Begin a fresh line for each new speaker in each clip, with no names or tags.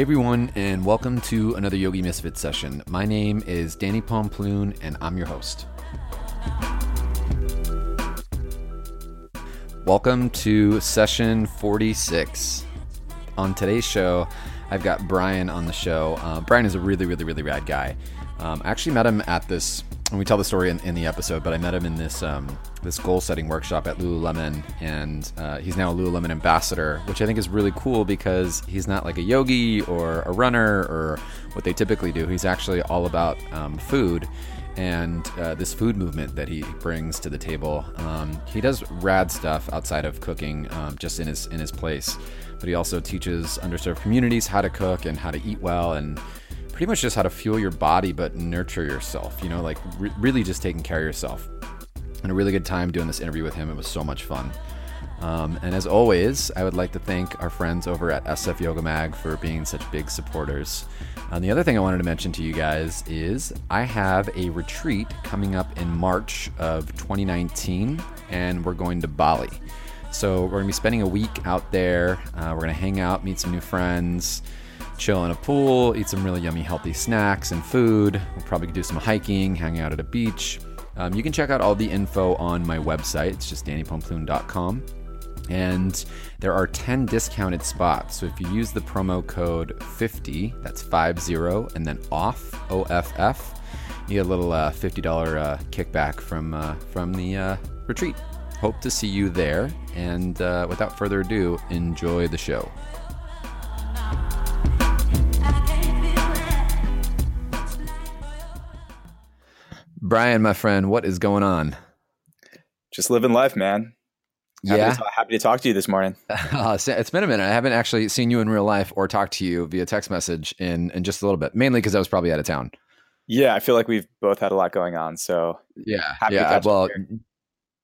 Hey everyone, and welcome to another Yogi Misfit session. My name is Danny Pomploon, and I'm your host. Welcome to session 46. On today's show, I've got Brian on the show. Uh, Brian is a really, really, really rad guy. Um, I actually met him at this, and we tell the story in, in the episode, but I met him in this um, this goal setting workshop at Lululemon, and uh, he's now a Lululemon ambassador, which I think is really cool because he's not like a yogi or a runner or what they typically do. He's actually all about um, food and uh, this food movement that he brings to the table. Um, he does rad stuff outside of cooking, um, just in his in his place, but he also teaches underserved communities how to cook and how to eat well and pretty much just how to fuel your body but nurture yourself. You know, like re- really just taking care of yourself and a really good time doing this interview with him. It was so much fun. Um, and as always, I would like to thank our friends over at SF Yoga Mag for being such big supporters. And the other thing I wanted to mention to you guys is I have a retreat coming up in March of 2019, and we're going to Bali. So we're going to be spending a week out there. Uh, we're going to hang out, meet some new friends, chill in a pool, eat some really yummy, healthy snacks and food. We'll probably do some hiking, hang out at a beach. Um, you can check out all the info on my website. It's just dannypomploon.com. And there are 10 discounted spots. So if you use the promo code 50, that's 50, and then off, OFF, you get a little uh, $50 uh, kickback from, uh, from the uh, retreat. Hope to see you there. And uh, without further ado, enjoy the show. Brian, my friend, what is going on?
Just living life, man. Happy
yeah,
to talk, happy to talk to you this morning.
uh, it's been a minute. I haven't actually seen you in real life or talked to you via text message in in just a little bit. Mainly because I was probably out of town.
Yeah, I feel like we've both had a lot going on. So
yeah, yeah. well,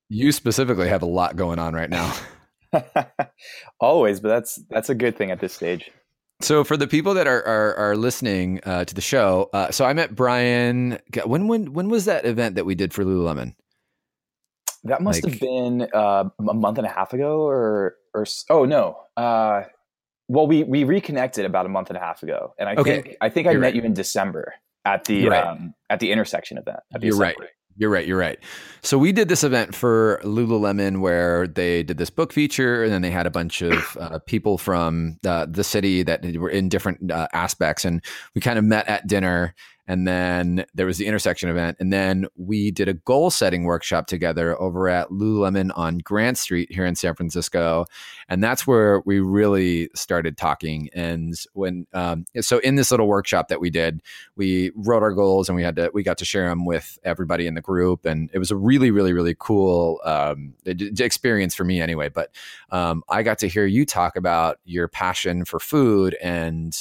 you specifically have a lot going on right now.
Always, but that's that's a good thing at this stage.
So for the people that are are, are listening uh, to the show, uh, so I met Brian. When when when was that event that we did for Lululemon?
That must like, have been uh, a month and a half ago, or or oh no, uh, well we we reconnected about a month and a half ago, and I okay. think I think I You're met right. you in December at the right. um, at the intersection event.
You're assembly. right. You're right. You're right. So we did this event for Lululemon where they did this book feature, and then they had a bunch of uh, people from uh, the city that were in different uh, aspects, and we kind of met at dinner and then there was the intersection event. And then we did a goal setting workshop together over at Lululemon on Grant Street here in San Francisco. And that's where we really started talking. And when, um, so in this little workshop that we did, we wrote our goals and we had to, we got to share them with everybody in the group. And it was a really, really, really cool um, experience for me anyway. But um, I got to hear you talk about your passion for food and,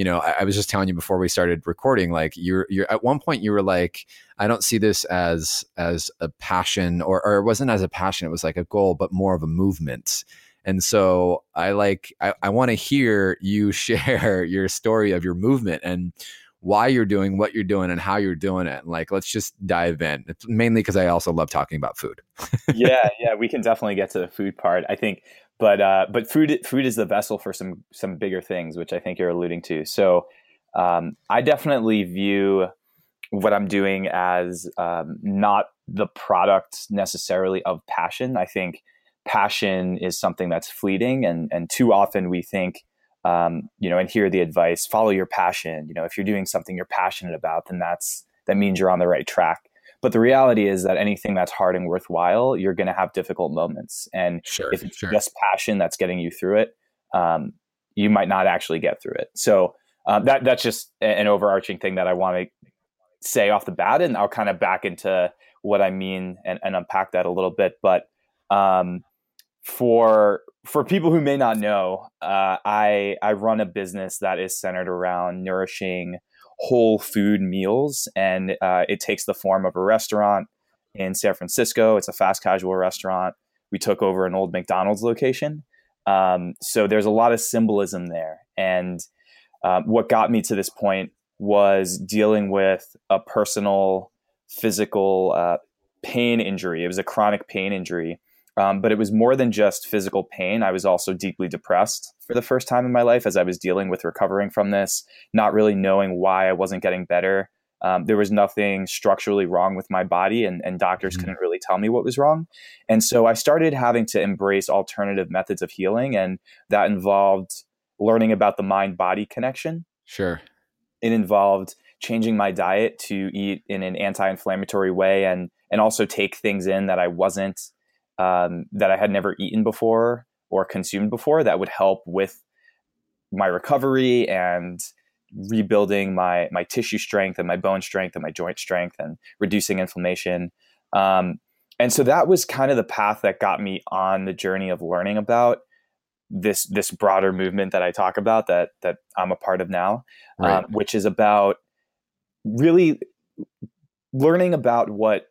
you know, I, I, was just telling you before we started recording, like you're, you're at one point you were like, I don't see this as, as a passion or, or it wasn't as a passion. It was like a goal, but more of a movement. And so I like, I, I want to hear you share your story of your movement and why you're doing what you're doing and how you're doing it. Like, let's just dive in. It's mainly because I also love talking about food.
yeah, yeah, we can definitely get to the food part. I think but uh, but food food is the vessel for some some bigger things, which I think you're alluding to. So um, I definitely view what I'm doing as um, not the product necessarily of passion. I think passion is something that's fleeting, and and too often we think. Um, you know, and hear the advice: follow your passion. You know, if you're doing something you're passionate about, then that's that means you're on the right track. But the reality is that anything that's hard and worthwhile, you're going to have difficult moments. And sure, if it's sure. just passion that's getting you through it, um, you might not actually get through it. So um, that that's just an overarching thing that I want to say off the bat, and I'll kind of back into what I mean and, and unpack that a little bit. But um, for for people who may not know, uh, I I run a business that is centered around nourishing whole food meals, and uh, it takes the form of a restaurant in San Francisco. It's a fast casual restaurant. We took over an old McDonald's location, um, so there's a lot of symbolism there. And um, what got me to this point was dealing with a personal physical uh, pain injury. It was a chronic pain injury Um, but it was more than just physical pain. I was also deeply depressed for the first time in my life as I was dealing with recovering from this, not really knowing why I wasn't getting better. Um, there was nothing structurally wrong with my body, and, and doctors mm-hmm. couldn't really tell me what was wrong. And so I started having to embrace alternative methods of healing, and that involved learning about the mind body connection.
Sure.
It involved changing my diet to eat in an anti-inflammatory way and and also take things in that I wasn't um, that I had never eaten before or consumed before that would help with my recovery and rebuilding my my tissue strength and my bone strength and my joint strength and reducing inflammation. Um, and so that was kind of the path that got me on the journey of learning about this this broader movement that I talk about that that I'm a part of now, right. um, which is about really learning about what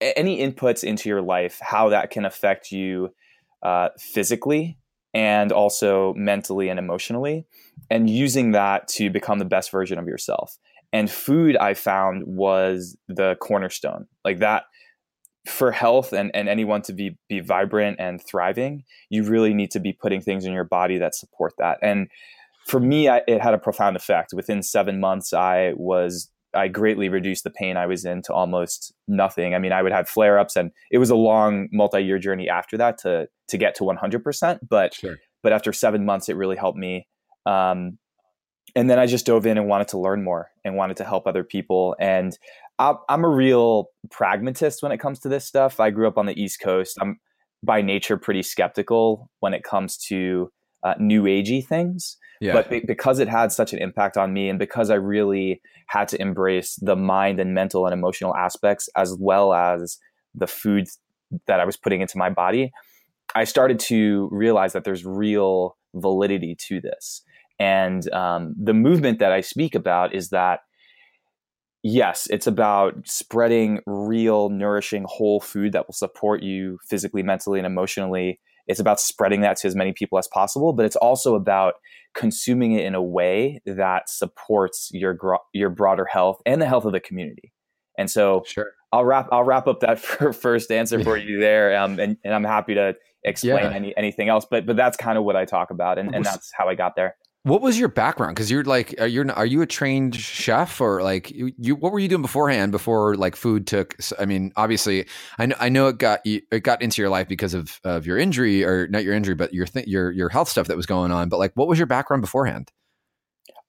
any inputs into your life, how that can affect you uh, physically and also mentally and emotionally, and using that to become the best version of yourself. And food, I found, was the cornerstone. Like that, for health and, and anyone to be, be vibrant and thriving, you really need to be putting things in your body that support that. And for me, I, it had a profound effect. Within seven months, I was I greatly reduced the pain I was in to almost nothing. I mean, I would have flare ups, and it was a long multi year journey after that to to get to 100. percent But sure. but after seven months, it really helped me. Um, and then I just dove in and wanted to learn more and wanted to help other people. And I'm a real pragmatist when it comes to this stuff. I grew up on the East Coast. I'm by nature pretty skeptical when it comes to uh, new agey things. Yeah. But be- because it had such an impact on me, and because I really had to embrace the mind and mental and emotional aspects as well as the food that I was putting into my body, I started to realize that there's real validity to this. And um, the movement that I speak about is that yes, it's about spreading real, nourishing, whole food that will support you physically, mentally, and emotionally it's about spreading that to as many people as possible, but it's also about consuming it in a way that supports your gro- your broader health and the health of the community. And so,
sure.
I'll wrap I'll wrap up that first answer for you there, um, and, and I'm happy to explain yeah. any, anything else. But but that's kind of what I talk about, and, and that's how I got there.
What was your background? Because you're like, uh, are you are you a trained chef or like you, you? What were you doing beforehand? Before like food took? I mean, obviously, I know I know it got it got into your life because of of your injury or not your injury, but your th- your your health stuff that was going on. But like, what was your background beforehand?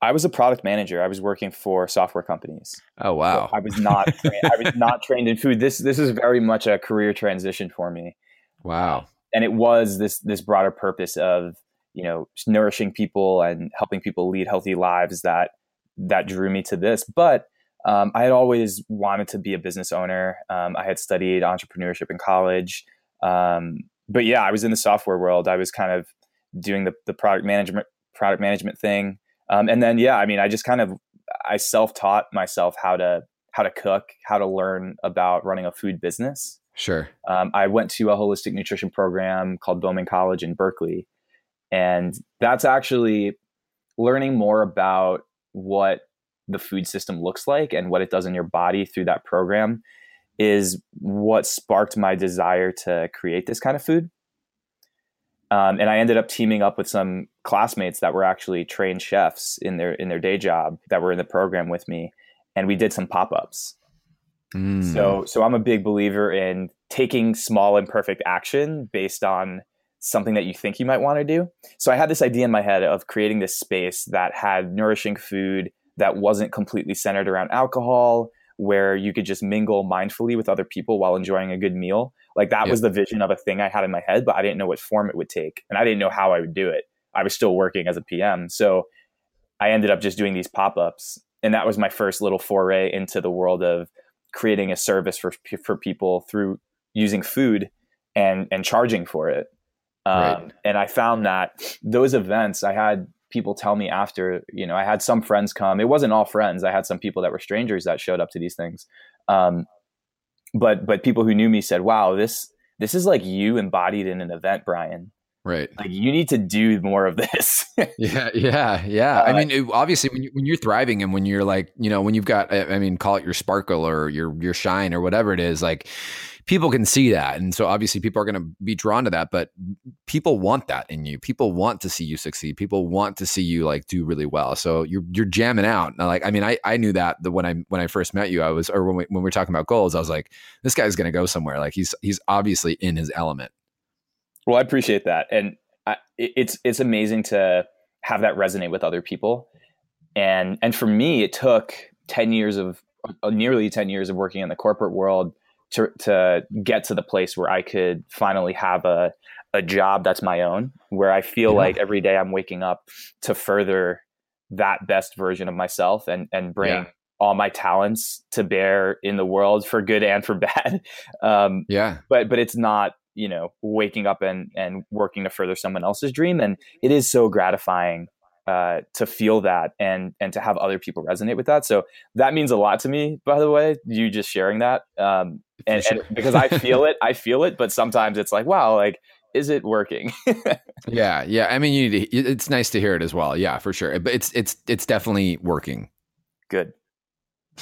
I was a product manager. I was working for software companies.
Oh wow!
So I was not trained, I was not trained in food. This this is very much a career transition for me.
Wow!
And it was this this broader purpose of you know nourishing people and helping people lead healthy lives that that drew me to this. But um, i had always wanted to be a business owner. Um, i had studied entrepreneurship in college. Um, but yeah i was in the software world. I was kind of doing the, the product management product management thing. Um, and then yeah i mean i just kind of i self-taught myself how to how to cook how to learn about running a food business.
Sure.
Um, i went to a holistic nutrition program called Bauman college in berkeley and that's actually learning more about what the food system looks like and what it does in your body through that program is what sparked my desire to create this kind of food. Um, and I ended up teaming up with some classmates that were actually trained chefs in their in their day job that were in the program with me, and we did some pop ups. Mm. So so I'm a big believer in taking small imperfect action based on something that you think you might want to do. So I had this idea in my head of creating this space that had nourishing food that wasn't completely centered around alcohol, where you could just mingle mindfully with other people while enjoying a good meal. Like that yep. was the vision of a thing I had in my head, but I didn't know what form it would take. And I didn't know how I would do it. I was still working as a PM. So I ended up just doing these pop ups. And that was my first little foray into the world of creating a service for, for people through using food and, and charging for it. Um, right. And I found that those events, I had people tell me after, you know, I had some friends come. It wasn't all friends. I had some people that were strangers that showed up to these things. Um, but but people who knew me said, "Wow, this this is like you embodied in an event, Brian."
Right.
Like you need to do more of this.
yeah, yeah, yeah. Uh, I mean, it, obviously, when you when you're thriving and when you're like, you know, when you've got, I mean, call it your sparkle or your your shine or whatever it is, like people can see that and so obviously people are going to be drawn to that but people want that in you. People want to see you succeed. People want to see you like do really well. So you're you're jamming out. Like i mean i i knew that the, when i when i first met you i was or when we, when we were talking about goals i was like this guy's going to go somewhere. Like he's he's obviously in his element.
Well i appreciate that and I, it's it's amazing to have that resonate with other people. And and for me it took 10 years of uh, nearly 10 years of working in the corporate world to to get to the place where I could finally have a a job that's my own, where I feel yeah. like every day I'm waking up to further that best version of myself and and bring yeah. all my talents to bear in the world for good and for bad. Um,
yeah,
but but it's not you know waking up and and working to further someone else's dream, and it is so gratifying uh, to feel that and and to have other people resonate with that. So that means a lot to me. By the way, you just sharing that, um, and, sure. and because I feel it, I feel it. But sometimes it's like, wow, like is it working?
yeah, yeah. I mean, you to, it's nice to hear it as well. Yeah, for sure. But it's it's it's definitely working.
Good.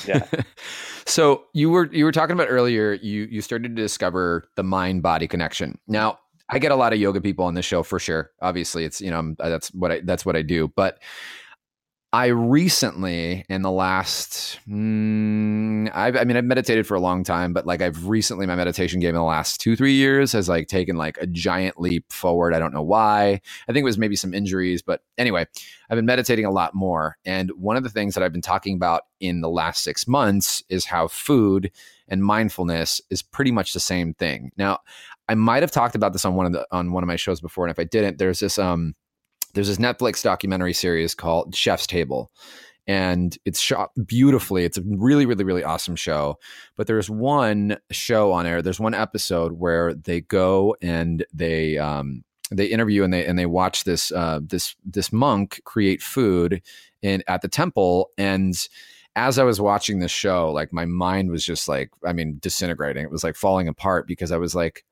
Yeah.
so you were you were talking about earlier. You you started to discover the mind body connection. Now I get a lot of yoga people on this show for sure. Obviously, it's you know that's what I that's what I do. But I recently, in the last, mm, I mean, I've meditated for a long time, but like I've recently, my meditation game in the last two, three years has like taken like a giant leap forward. I don't know why. I think it was maybe some injuries, but anyway, I've been meditating a lot more. And one of the things that I've been talking about in the last six months is how food and mindfulness is pretty much the same thing. Now, I might have talked about this on one of the on one of my shows before, and if I didn't, there's this um there's this Netflix documentary series called Chef's Table. And it's shot beautifully. It's a really, really, really awesome show. But there's one show on air. There's one episode where they go and they um, they interview and they and they watch this uh, this this monk create food in at the temple and as I was watching this show, like my mind was just like, I mean, disintegrating. It was like falling apart because I was like,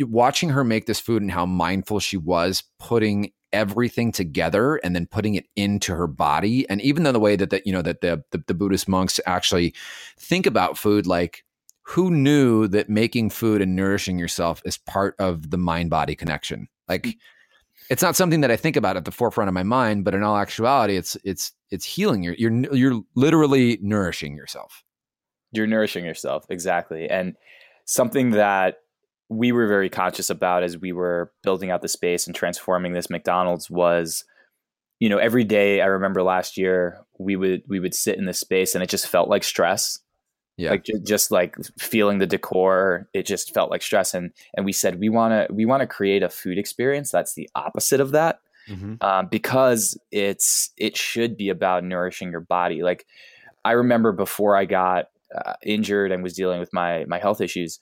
watching her make this food and how mindful she was putting everything together and then putting it into her body and even though the way that that you know that the, the, the buddhist monks actually think about food like who knew that making food and nourishing yourself is part of the mind body connection like mm. it's not something that i think about at the forefront of my mind but in all actuality it's it's it's healing you're you're, you're literally nourishing yourself
you're nourishing yourself exactly and something that we were very conscious about as we were building out the space and transforming this McDonald's was you know every day i remember last year we would we would sit in this space and it just felt like stress. Yeah. Like just, just like feeling the decor it just felt like stress. And and we said we want to we want to create a food experience that's the opposite of that. Mm-hmm. um, because it's it should be about nourishing your body. Like i remember before i got uh, injured and was dealing with my my health issues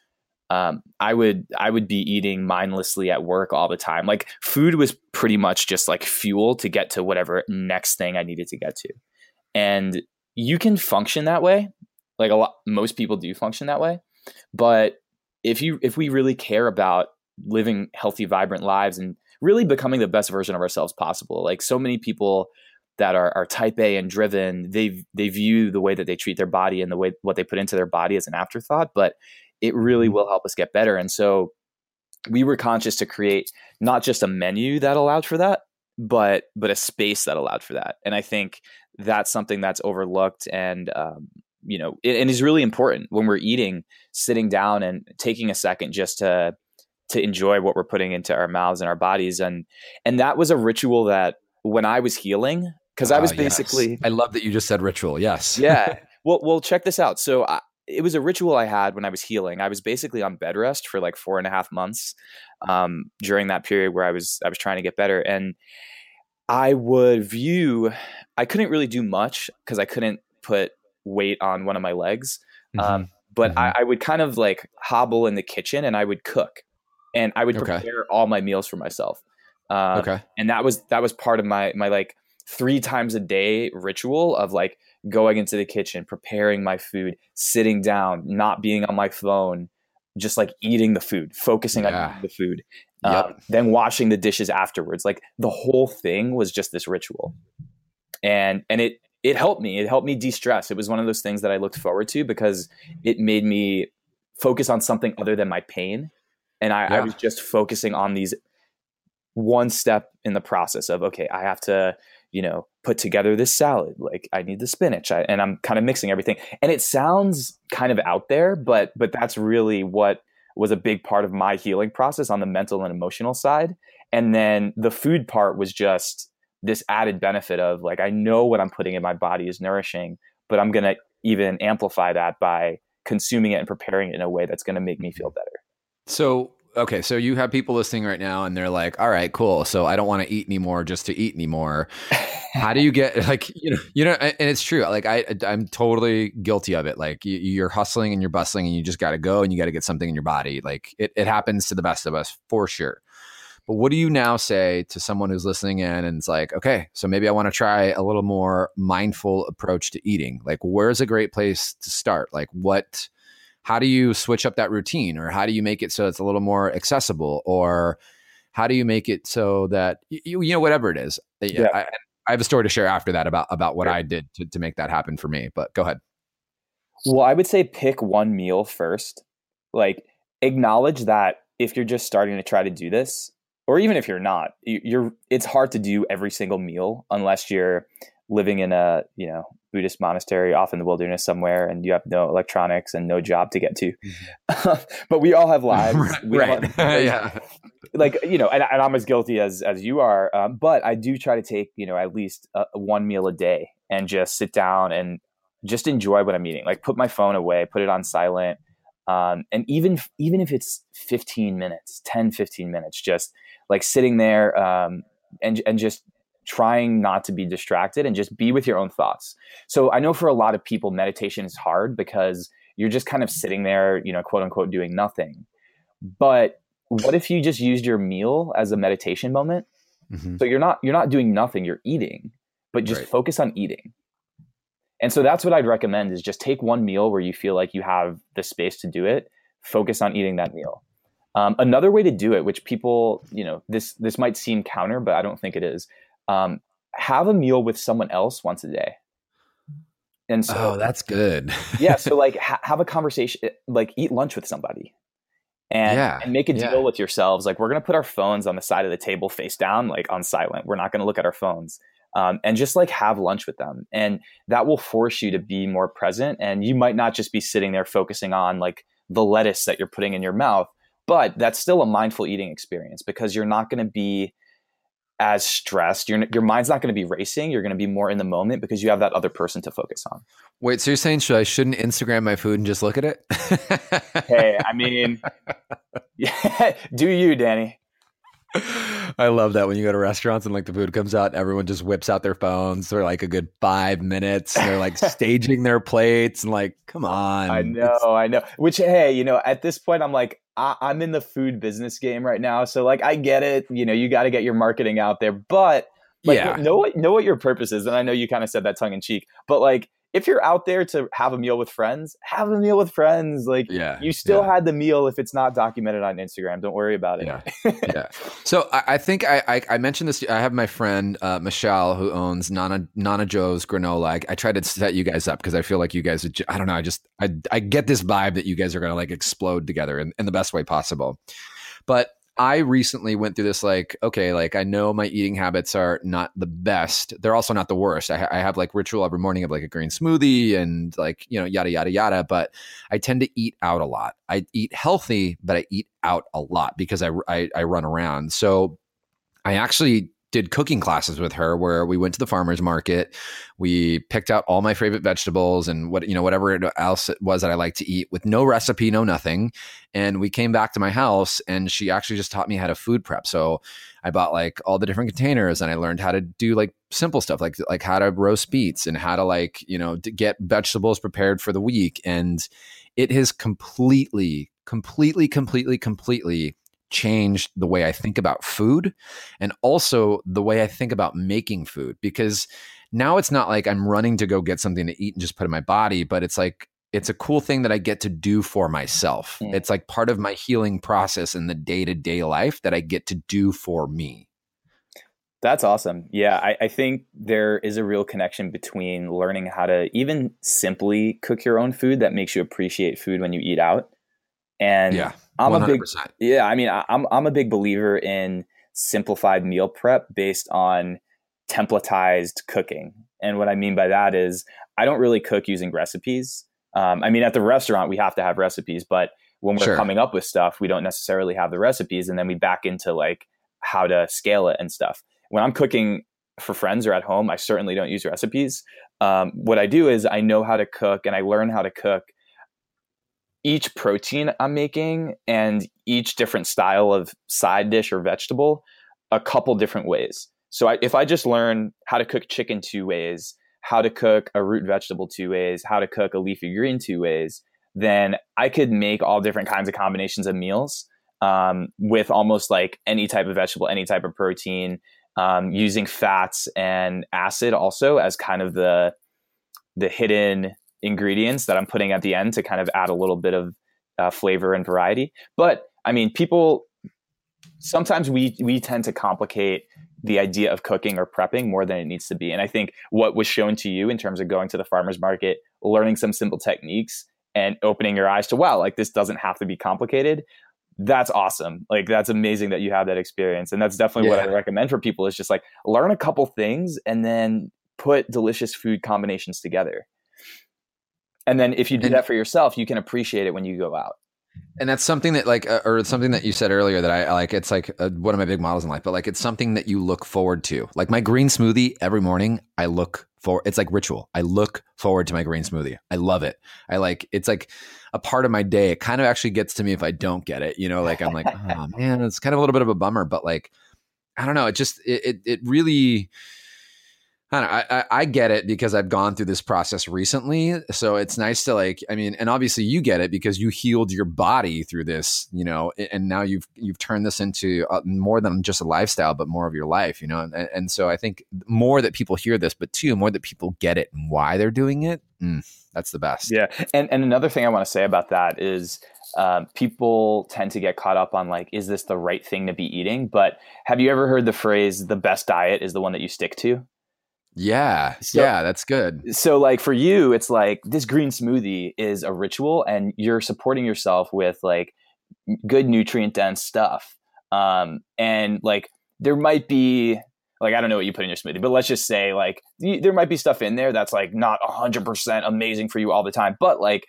um, I would I would be eating mindlessly at work all the time. Like food was pretty much just like fuel to get to whatever next thing I needed to get to. And you can function that way. Like a lot most people do function that way. But if you if we really care about living healthy, vibrant lives and really becoming the best version of ourselves possible, like so many people that are, are type A and driven, they they view the way that they treat their body and the way what they put into their body as an afterthought. But it really mm-hmm. will help us get better. And so we were conscious to create not just a menu that allowed for that, but but a space that allowed for that. And I think that's something that's overlooked and um, you know and is really important when we're eating, sitting down and taking a second just to to enjoy what we're putting into our mouths and our bodies. And and that was a ritual that when I was healing, because I was uh, basically yes.
I love that you just said ritual. Yes.
yeah. Well, well, check this out. So I, it was a ritual I had when I was healing. I was basically on bed rest for like four and a half months um, during that period where I was I was trying to get better, and I would view I couldn't really do much because I couldn't put weight on one of my legs, mm-hmm. um, but mm-hmm. I, I, would kind of like hobble in the kitchen and I would cook, and I would prepare okay. all my meals for myself. Um, okay, and that was that was part of my my like three times a day ritual of like going into the kitchen, preparing my food, sitting down, not being on my phone, just like eating the food, focusing yeah. on the food, yep. um, then washing the dishes afterwards. Like the whole thing was just this ritual, and and it it helped me. It helped me de stress. It was one of those things that I looked forward to because it made me focus on something other than my pain. And I, yeah. I was just focusing on these one step in the process of, okay, I have to, you know, put together this salad. Like I need the spinach I, and I'm kind of mixing everything. And it sounds kind of out there, but, but that's really what was a big part of my healing process on the mental and emotional side. And then the food part was just this added benefit of like, I know what I'm putting in my body is nourishing, but I'm going to even amplify that by consuming it and preparing it in a way that's going to make me feel mm-hmm. better.
So, okay, so you have people listening right now and they're like, "All right, cool. So I don't want to eat anymore just to eat anymore." How do you get like, you know, you know and it's true. Like I I'm totally guilty of it. Like you're hustling and you're bustling and you just got to go and you got to get something in your body. Like it it happens to the best of us for sure. But what do you now say to someone who's listening in and it's like, okay, so maybe I want to try a little more mindful approach to eating? Like, where's a great place to start? Like, what, how do you switch up that routine or how do you make it so it's a little more accessible or how do you make it so that, you, you know, whatever it is? Eh, yeah. I, I have a story to share after that about, about what I did to, to make that happen for me, but go ahead.
Well, I would say pick one meal first. Like, acknowledge that if you're just starting to try to do this, or even if you're not, you're it's hard to do every single meal unless you're living in a you know Buddhist monastery off in the wilderness somewhere and you have no electronics and no job to get to. But we all have lives.
We right. Have, yeah.
Like, you know, and, and, I'm as guilty as, as you are. Um, but I do try to take, you know, at least a, one meal a day and just sit down and just enjoy what I'm eating. Like put my phone away, put it on silent. Um, and even, even if it's 15 minutes, 10, 15 minutes, just like sitting there um, and and just trying not to be distracted and just be with your own thoughts. So I know for a lot of people meditation is hard because you're just kind of sitting there, you know, quote unquote doing nothing. But what if you just used your meal as a meditation moment? Mm-hmm. So you're not you're not doing nothing, you're eating, but just right. focus on eating. And so that's what I'd recommend is just take one meal where you feel like you have the space to do it, focus on eating that meal. Um, another way to do it, which people, you know, this this might seem counter, but I don't think it is. Um, have a meal with someone else once a day.
And so, oh, that's good.
yeah, so like ha- have a conversation, like eat lunch with somebody, and, yeah, and make a deal yeah. with yourselves. Like we're gonna put our phones on the side of the table, face down, like on silent. We're not gonna look at our phones. Um, and just like have lunch with them and that will force you to be more present and you might not just be sitting there focusing on like the lettuce that you're putting in your mouth but that's still a mindful eating experience because you're not going to be as stressed. Your your mind's not going to be racing. You're going to be more in the moment because you have that other person to focus on.
Wait, so you're saying should I shouldn't Instagram my food and just look at it?
hey, I mean, yeah, do you, Danny?
I love that when you go to restaurants and like the food comes out, everyone just whips out their phones for like a good five minutes. they're like staging their plates and like, come on.
I know, it's- I know. Which, hey, you know, at this point, I'm like, I- I'm in the food business game right now, so like, I get it. You know, you got to get your marketing out there, but like, yeah. know what know what your purpose is. And I know you kind of said that tongue in cheek, but like if you're out there to have a meal with friends, have a meal with friends. Like, yeah, you still yeah. had the meal if it's not documented on Instagram. Don't worry about it.
Yeah, yeah. So I, I think I, I, I mentioned this. I have my friend uh, Michelle who owns Nana Nana Joe's granola. I, I tried to set you guys up because I feel like you guys. I don't know. I just I I get this vibe that you guys are gonna like explode together in, in the best way possible. But I recently went through this like, okay, like I know my eating habits are not the best. They're also not the worst. I, ha- I, have like ritual every morning of like a green smoothie and like, you know, yada, yada, yada. But I tend to eat out a lot. I eat healthy, but I eat out a lot because I, I, I run around. So I actually did cooking classes with her where we went to the farmers market. We picked out all my favorite vegetables and what you know whatever else it was that i like to eat with no recipe no nothing. And we came back to my house and she actually just taught me how to food prep. So i bought like all the different containers and i learned how to do like simple stuff like like how to roast beets and how to like you know to get vegetables prepared for the week. And it has completely completely completely completely changed the way I think about food and also the way I think about making food because now it's not like I'm running to go get something to eat and just put in my body, but it's like it's a cool thing that I get to do for myself. Mm. It's like part of my healing process in the day to day life that I get to do for me.
That's awesome. Yeah, I, I, think there is a real connection between learning how to even simply cook your own food that makes you appreciate food when you eat out And
yeah,
I'm
100%.
a big yeah. I mean, I, I'm I'm a big believer in simplified meal prep based on templatized cooking. And what I mean by that is I don't really cook using recipes. Um, I mean, at the restaurant we have to have recipes, but when we're
Sure.
coming up with stuff, we don't necessarily have the recipes, and then we back into like how to scale it and stuff. When I'm cooking for friends or at home, I certainly don't use recipes. Um, what I do is I know how to cook, and I learn how to cook each protein I'm making and each different style of side dish or vegetable a couple different ways. So I, if I just learn how to cook chicken two ways, how to cook a root vegetable two ways, how to cook a leafy green two ways, then I could make all different kinds of combinations of meals um, with almost like any type of vegetable, any type of protein, um, using fats and acid also as kind of the the hidden ingredients that I'm putting at the end to kind of add a little bit of uh, flavor and variety. But I mean, people sometimes we we tend to complicate the idea of cooking or prepping more than it needs to be. And I think what was shown to you in terms of going to the farmers market, learning some simple techniques and opening your eyes to wow, like this doesn't have to be complicated. That's awesome. Like that's amazing that you have that experience. And that's definitely what I recommend for people is just like learn a couple things and then put delicious food combinations together. And then if you do
And-
that for yourself, you can appreciate it when you go out.
and that's something that like uh, or something that you said earlier that I like it's like uh, one of my big models in life but like it's something that you look forward to. Like my green smoothie every morning I look for it's like ritual. I look forward to my green smoothie. I love it. I like it's like a part of my day. It kind of actually gets to me if I don't get it you know? Like I'm like oh man it's kind of a little bit of a bummer but like I don't know. It just it it, it really I know. I, I, I get it because I've gone through this process recently. So it's nice to like, I mean, and obviously you get it because you healed your body through this, you know, and now you've, you've turned this into uh, more than just a lifestyle, but more of your life, you know? And, and so I think more that people hear this, but two, more that people get it and why they're doing it. Mm, that's the best.
Yeah, and and another thing I want to say about that is um, people tend to get caught up on like, is this the right thing to be eating? But have you ever heard the phrase, "the best diet is the one that you stick to"?
Yeah.
So-
yeah. That's good.
So, like for you, it's like this green smoothie is a ritual, and you're supporting yourself with like good nutrient dense stuff. Um, and like there might be like I don't know what you put in your smoothie, but let's just say like there might be stuff in there that's like not hundred percent amazing for you all the time, but like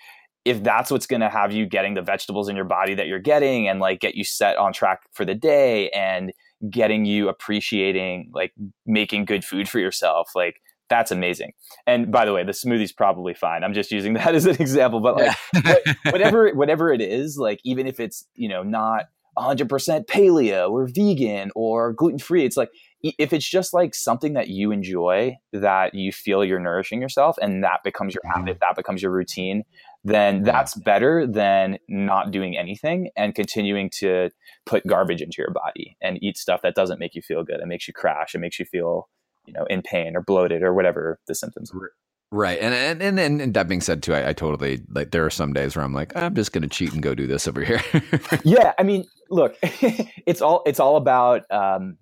if that's what's going to have you getting the vegetables in your body that you're getting and like get you set on track for the day and getting you appreciating like making good food for yourself like that's amazing. And by the way the smoothie's probably fine. I'm just using that as an example but like what- whatever whatever it is like even if it's you know not 100% paleo or vegan or gluten free it's like if it's just like something that you enjoy that you feel you're nourishing yourself and that becomes your habit mm-hmm. that becomes your routine then that's better than not doing anything and continuing to put garbage into your body and eat stuff that doesn't make you feel good it makes you crash it makes you feel you know in pain or bloated or whatever the symptoms are.
Right. And, and, and, and, and that being said too, I, I totally like, there are some days where I'm like, I'm just going to cheat and go do this over here.
yeah i mean look it's all it's all about um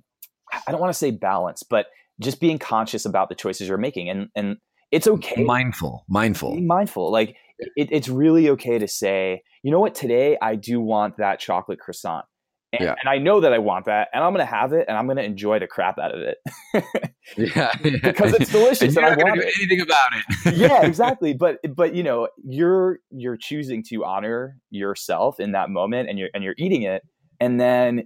i don't want to say balance but just being conscious about the choices you're making and and it's okay
mindful, mindful.
mindful like it, it's really okay to say you know what today i do want that chocolate croissant and,
Yeah.
and i know that i want that and i'm gonna have it and i'm gonna enjoy the crap out of it
Yeah.
because it's delicious
and
and,
you're
i
not going
want
to do
it
anything about it.
yeah exactly but but you know you're you're choosing to honor yourself in that moment and you're and you're eating it and then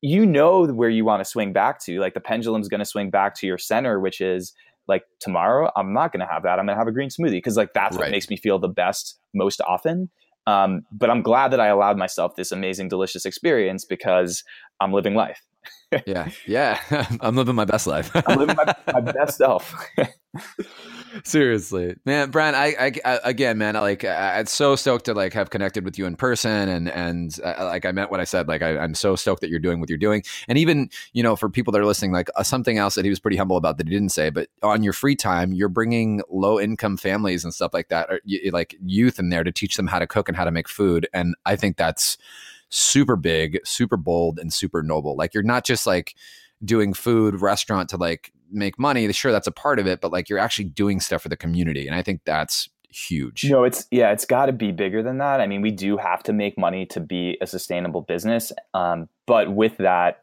you know where you want to swing back to like the pendulum's going to swing back to your center which is like tomorrow i'm not going to have that. I'm going to have a green smoothie because like that's what makes me feel the best most often. Um, but i'm glad that i allowed myself this amazing delicious experience because i'm living life
yeah. Yeah. I'm living my best life.
i'm living my, my best self
Seriously, man, Brian. I, I, I again, man. I, like, I, I'm so stoked to like have connected with you in person, and and uh, like I meant what I said. Like, I, I'm so stoked that you're doing what you're doing, and even you know, for people that are listening, like uh, something else that he was pretty humble about that he didn't say, but on your free time, you're bringing low income families and stuff like that, or y- like youth in there to teach them how to cook and how to make food, and I think that's super big, super bold, and super noble. Like, you're not just like doing food restaurant to like make money sure that's a part of it but like you're actually doing stuff for the community and i think that's huge.
No, it's yeah, it's got to be bigger than that. I mean, we do have to make money to be a sustainable business, um, but with that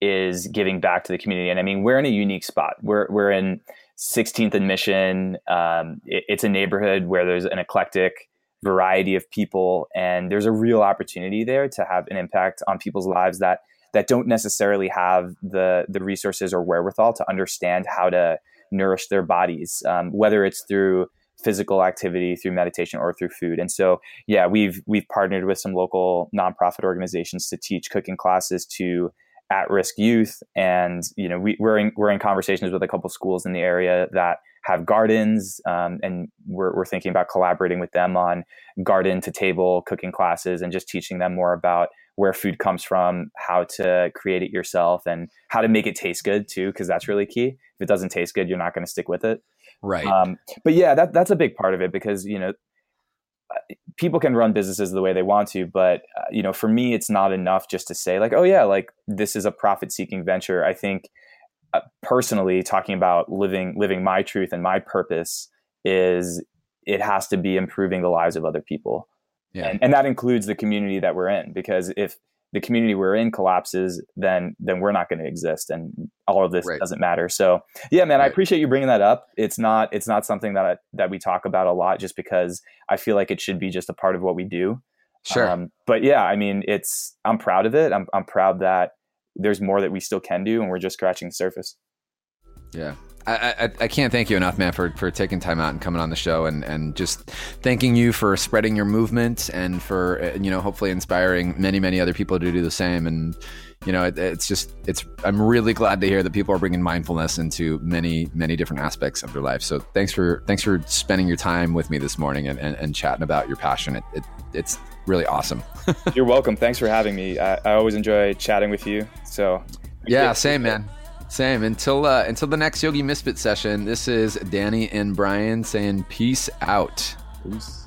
is giving back to the community. And I mean, we're in a unique spot. We're we're in 16th and Mission. Um, it, it's a neighborhood where there's an eclectic variety of people, and there's a real opportunity there to have an impact on people's lives that that don't necessarily have the the resources or wherewithal to understand how to nourish their bodies, um, whether it's through physical activity through meditation or through food. And so yeah we've we've partnered with some local nonprofit organizations to teach cooking classes to at-risk youth. And you know we, we're in we're in conversations with a couple schools in the area that have gardens um, and we're, we're thinking about collaborating with them on garden to table cooking classes and just teaching them more about where food comes from, how to create it yourself, and how to make it taste good too, because that's really key. If it doesn't taste good, you're not going to stick with it.
Right. Um,
but yeah, that that's a big part of it because you know people can run businesses the way they want to, but uh, you know, for me, it's not enough just to say like, oh yeah, like this is a profit-seeking venture. I think uh, personally, talking about living living my truth and my purpose is it has to be improving the lives of other people. Yeah. And, and that includes the community that we're in, because if the community we're in collapses, then then we're not going to exist, and all of this right. doesn't matter. So, yeah, man, right. I appreciate you bringing that up. It's not it's not something that I, that we talk about a lot, just because I feel like it should be just a part of what we do.
Sure. Um,
but yeah, I mean, it's I'm proud of it. I'm I'm proud that there's more that we still can do, and we're just scratching the surface.
Yeah, I, I, I, can't thank you enough, man, for, for taking time out and coming on the show and, and just thanking you for spreading your movement and for, uh, you know, hopefully inspiring many, many other people to do the same. And, you know, it, it's just, it's, I'm really glad to hear that people are bringing mindfulness into many, many different aspects of their life. So thanks for, thanks for spending your time with me this morning and, and, and chatting about your passion. It, it it's really awesome.
You're welcome. Thanks for having me. I, I always enjoy chatting with you. So
yeah, same man. Same. Until uh, until the next Yogi Misfit session, this is Danny and Brian saying peace out. Peace.